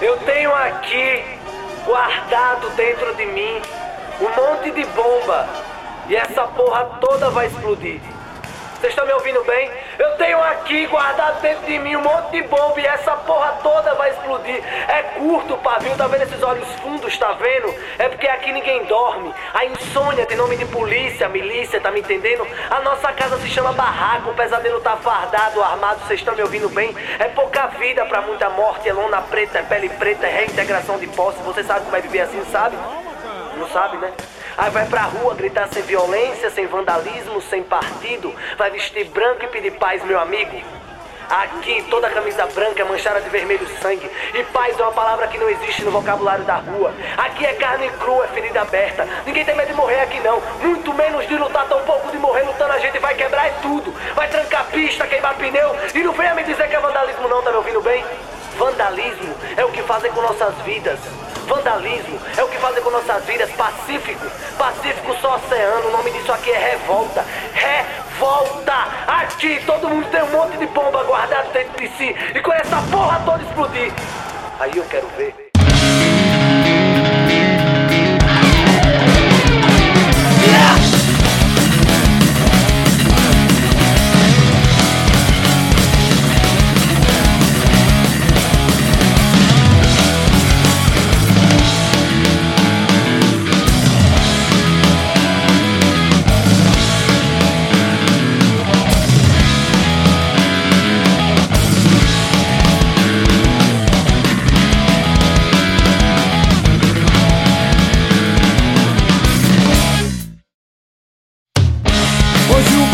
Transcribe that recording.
Eu tenho aqui, guardado dentro de mim, um monte de bomba. E essa porra toda vai explodir. Vocês estão me ouvindo bem? Eu tenho aqui guardado dentro de mim um monte de bomba e essa porra toda vai explodir. É curto o pavio, tá vendo esses olhos fundos, tá vendo? É porque aqui ninguém dorme. A insônia tem nome de polícia, milícia, tá me entendendo? A nossa casa se chama barraco, o pesadelo tá fardado, armado, vocês estão me ouvindo bem? É pouca vida pra muita morte, é lona preta, é pele preta, é reintegração de posse. Você sabe que vai viver assim, sabe? Não sabe, né? Aí vai pra rua gritar sem violência, sem vandalismo, sem partido. Vai vestir branco e pedir paz, meu amigo. Aqui toda camisa branca é manchada de vermelho sangue. E paz é uma palavra que não existe no vocabulário da rua. Aqui é carne crua, é ferida aberta. Ninguém tem medo de morrer aqui não. Muito menos de lutar, tão pouco de morrer lutando. A gente vai quebrar é tudo. Vai trancar pista, queimar pneu. E não venha me dizer que é vandalismo não, tá me ouvindo bem? Vandalismo é o que fazem com nossas vidas. Vandalismo é o que fazem com nossas vidas. Pacífico, pacífico só oceano. O nome disso aqui é revolta. Revolta! Aqui todo mundo tem um monte de bomba guardado you